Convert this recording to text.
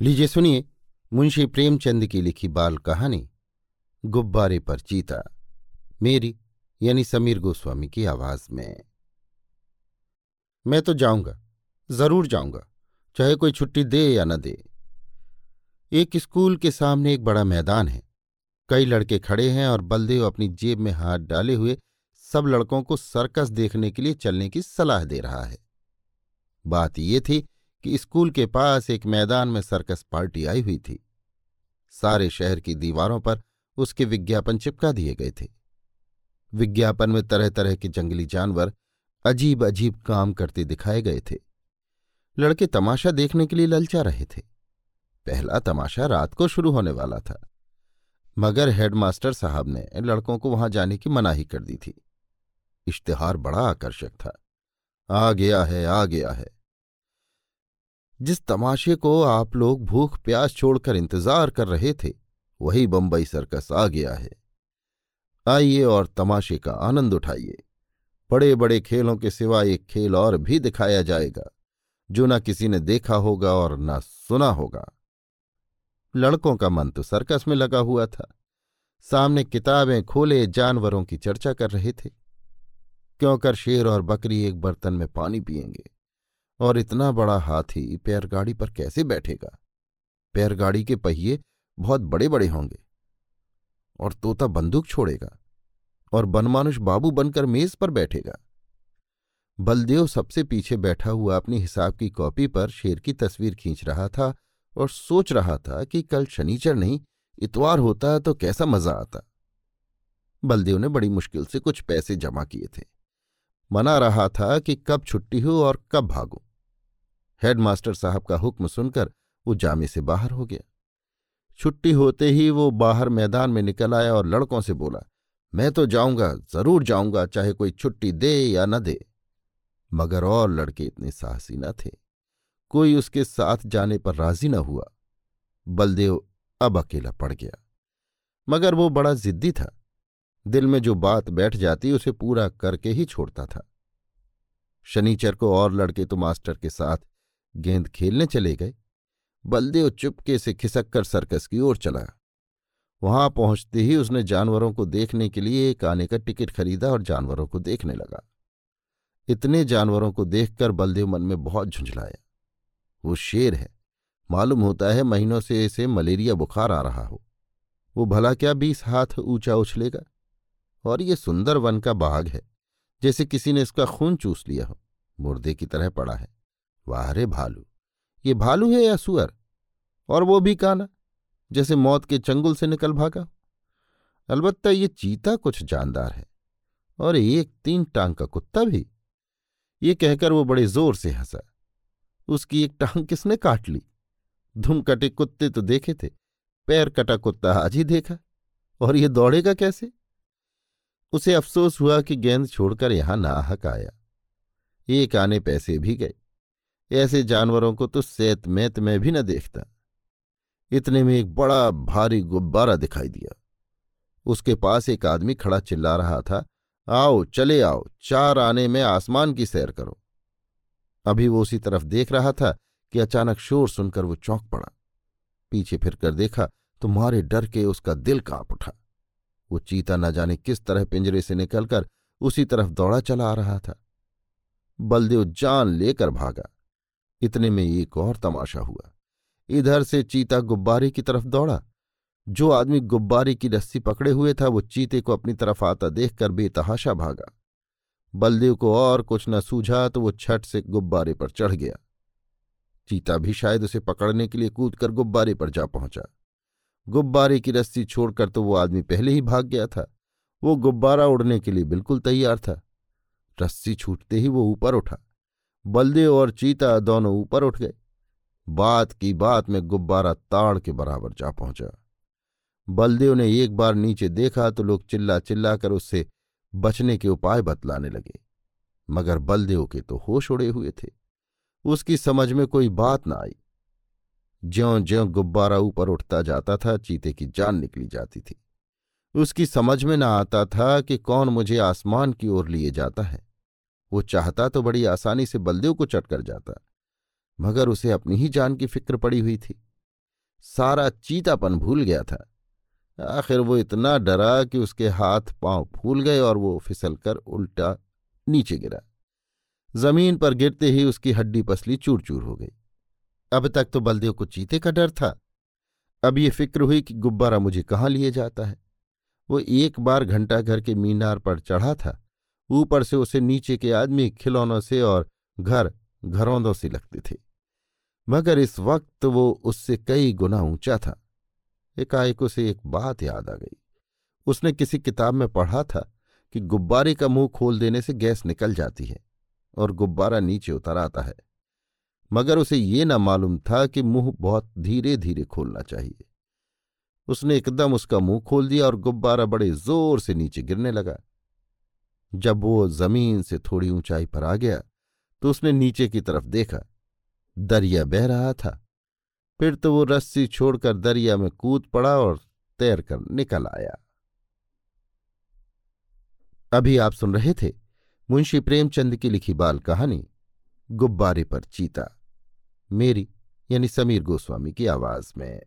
लीजिए सुनिए मुंशी प्रेमचंद की लिखी बाल कहानी, गुब्बारे पर चीता, मेरी यानी समीर गोस्वामी की आवाज़ में। मैं तो जाऊँगा, ज़रूर जाऊँगा, चाहे कोई छुट्टी दे या न दे। एक स्कूल के सामने एक बड़ा मैदान है। कई लड़के खड़े हैं और बलदेव अपनी जेब में हाथ डाले हुए सब लड़कों को सर्कस देखने के लिए चलने की सलाह दे रहा है। बात ये थी कि स्कूल के पास एक मैदान में सर्कस पार्टी आई हुई थी। सारे शहर की दीवारों पर उसके विज्ञापन चिपका दिए गए थे। विज्ञापन में तरह तरह के जंगली जानवर अजीब अजीब काम करते दिखाए गए थे। लड़के तमाशा देखने के लिए ललचा रहे थे। पहला तमाशा रात को शुरू होने वाला था। मगर हेडमास्टर साहब ने लड़कों को वहाँ जाने की मनाही कर दी थी। इश्तेहार बड़ा आकर्षक था। आ गया है, आ गया है। जिस तमाशे को आप लोग भूख प्यास छोड़कर इंतज़ार कर रहे थे, वही बंबई सर्कस आ गया है। आइए और तमाशे का आनंद उठाइए। बड़े बड़े खेलों के सिवा एक खेल और भी दिखाया जाएगा, जो न किसी ने देखा होगा और न सुना होगा। लड़कों का मन तो सर्कस में लगा हुआ था। सामने किताबें खोले जानवरों की चर्चा कर रहे थे। क्योंकर शेर और बकरी एक बर्तन में पानी पिएँगे और इतना बड़ा हाथी पैरगाड़ी पर कैसे बैठेगा? पैरगाड़ी के पहिए बहुत बड़े बड़े होंगे। और तोता बंदूक छोड़ेगा और बनमानुष बाबू बनकर मेज पर बैठेगा। बलदेव सबसे पीछे बैठा हुआ अपनी हिसाब की कॉपी पर शेर की तस्वीर खींच रहा था और सोच रहा था कि कल शनिचर नहीं, इतवार होता तो कैसा मज़ा आता। बलदेव ने बड़ी मुश्किल से कुछ पैसे जमा किए थे। मना रहा था कि कब छुट्टी हो और कब भागूं। हेडमास्टर साहब का हुक्म सुनकर वो जामे से बाहर हो गया। छुट्टी होते ही वो बाहर मैदान में निकल आया और लड़कों से बोला, मैं तो जाऊँगा, ज़रूर जाऊँगा, चाहे कोई छुट्टी दे या न दे। मगर और लड़के इतने साहसी न थे। कोई उसके साथ जाने पर राज़ी न हुआ। बलदेव अब अकेला पड़ गया। मगर वो बड़ा जिद्दी था। दिल में जो बात बैठ जाती, उसे पूरा करके ही छोड़ता था। शनिचर को और लड़के तो मास्टर के साथ गेंद खेलने चले गए। बलदेव चुपके से खिसक कर सर्कस की ओर चला। वहाँ पहुँचते ही उसने जानवरों को देखने के लिए एक आने का टिकट खरीदा और जानवरों को देखने लगा। इतने जानवरों को देखकर बलदेव मन में बहुत झुंझलाया। वो शेर है। मालूम होता है महीनों से इसे मलेरिया बुखार आ रहा हो। वो भला क्या बीस हाथ ऊँचा उछलेगा? और ये सुंदर वन का बाघ है, जैसे किसी ने इसका खून चूस लिया हो। मुर्दे की तरह पड़ा है। वाह रे भालू। ये भालू है या सुअर? और वो भी काना जैसे मौत के चंगुल से निकल भागा। अलबत्ता ये चीता कुछ जानदार है, और एक तीन टांग का कुत्ता भी। ये कहकर वो बड़े ज़ोर से हंसा। उसकी एक टांग किसने काट ली? धुम कटे कुत्ते तो देखे थे, पैर कटा कुत्ता आज ही देखा। और ये दौड़ेगा कैसे? उसे अफसोस हुआ कि गेंद छोड़कर यहाँ नाहक आया। एक आने पैसे भी गए। ऐसे जानवरों को तो सेत मैत में भी न देखता। इतने में एक बड़ा भारी गुब्बारा दिखाई दिया। उसके पास एक आदमी खड़ा चिल्ला रहा था, आओ, चले आओ, चार आने में आसमान की सैर करो। अभी वो उसी तरफ़ देख रहा था कि अचानक शोर सुनकर वो चौंक पड़ा। पीछे फिरकर देखा तो मारे डर के उसका दिल काँप उठा। वो चीता न जाने किस तरह पिंजरे से निकलकर उसी तरफ़ दौड़ा चला आ रहा था। बलदेव जान लेकर भागा। इतने में एक और तमाशा हुआ। इधर से चीता गुब्बारे की तरफ़ दौड़ा। जो आदमी गुब्बारे की रस्सी पकड़े हुए था, वो चीते को अपनी तरफ़ आता देखकर बेतहाशा भागा। बलदेव को और कुछ न सूझा तो वो छठ से गुब्बारे पर चढ़ गया। चीता भी शायद उसे पकड़ने के लिए कूदकर गुब्बारे पर जा पहुँचा। गुब्बारे की रस्सी छोड़कर तो वो आदमी पहले ही भाग गया था। वो गुब्बारा उड़ने के लिए बिल्कुल तैयार था। रस्सी छूटते ही वो ऊपर उठा। बलदेव और चीता दोनों ऊपर उठ गए। बात की बात में गुब्बारा ताड़ के बराबर जा पहुँचा। बलदेव ने एक बार नीचे देखा तो लोग चिल्ला चिल्ला कर उससे बचने के उपाय बतलाने लगे। मगर बलदेव के तो होश उड़े हुए थे। उसकी समझ में कोई बात ना आई। ज्यो ज्यो गुब्बारा ऊपर उठता जाता था, चीते की जान निकली जाती थी। उसकी समझ में ना आता था कि कौन मुझे आसमान की ओर लिए जाता है। वो चाहता तो बड़ी आसानी से बलदेव को चट कर जाता, मगर उसे अपनी ही जान की फ़िक्र पड़ी हुई थी। सारा चीतापन भूल गया था। आखिर वो इतना डरा कि उसके हाथ पाँव फूल गए और वो फिसल कर उल्टा नीचे गिरा। ज़मीन पर गिरते ही उसकी हड्डी पसली चूर चूर हो गई। अब तक तो बलदेव को चीते का डर था। अब ये फ़िक्र हुई कि गुब्बारा मुझे कहाँ लिए जाता है? वो एक बार घंटा घर के मीनार पर चढ़ा था ऊपर से उसे नीचे के आदमी खिलौनों से और घर घरौंदों से लगते थे। मगर इस वक्त वो उससे कई गुना ऊँचा था। एकाएक उसे एक बात याद आ गई। उसने किसी किताब में पढ़ा था कि गुब्बारे का मुँह खोल देने से गैस निकल जाती है और गुब्बारा नीचे उतर आता है। मगर उसे ये न मालूम था कि मुँह बहुत धीरे धीरे खोलना चाहिए। उसने एकदम उसका मुँह खोल दिया और गुब्बारा बड़े ज़ोर से नीचे गिरने लगा। जब वो ज़मीन से थोड़ी ऊंचाई पर आ गया तो उसने नीचे की तरफ़ देखा, दरिया बह रहा था। फिर तो वो रस्सी छोड़कर दरिया में कूद पड़ा और तैर कर निकल आया। अभी आप सुन रहे थे मुंशी प्रेमचंद की लिखी बाल कहानी, गुब्बारे पर चीता, मेरी यानी समीर गोस्वामी की आवाज़ में।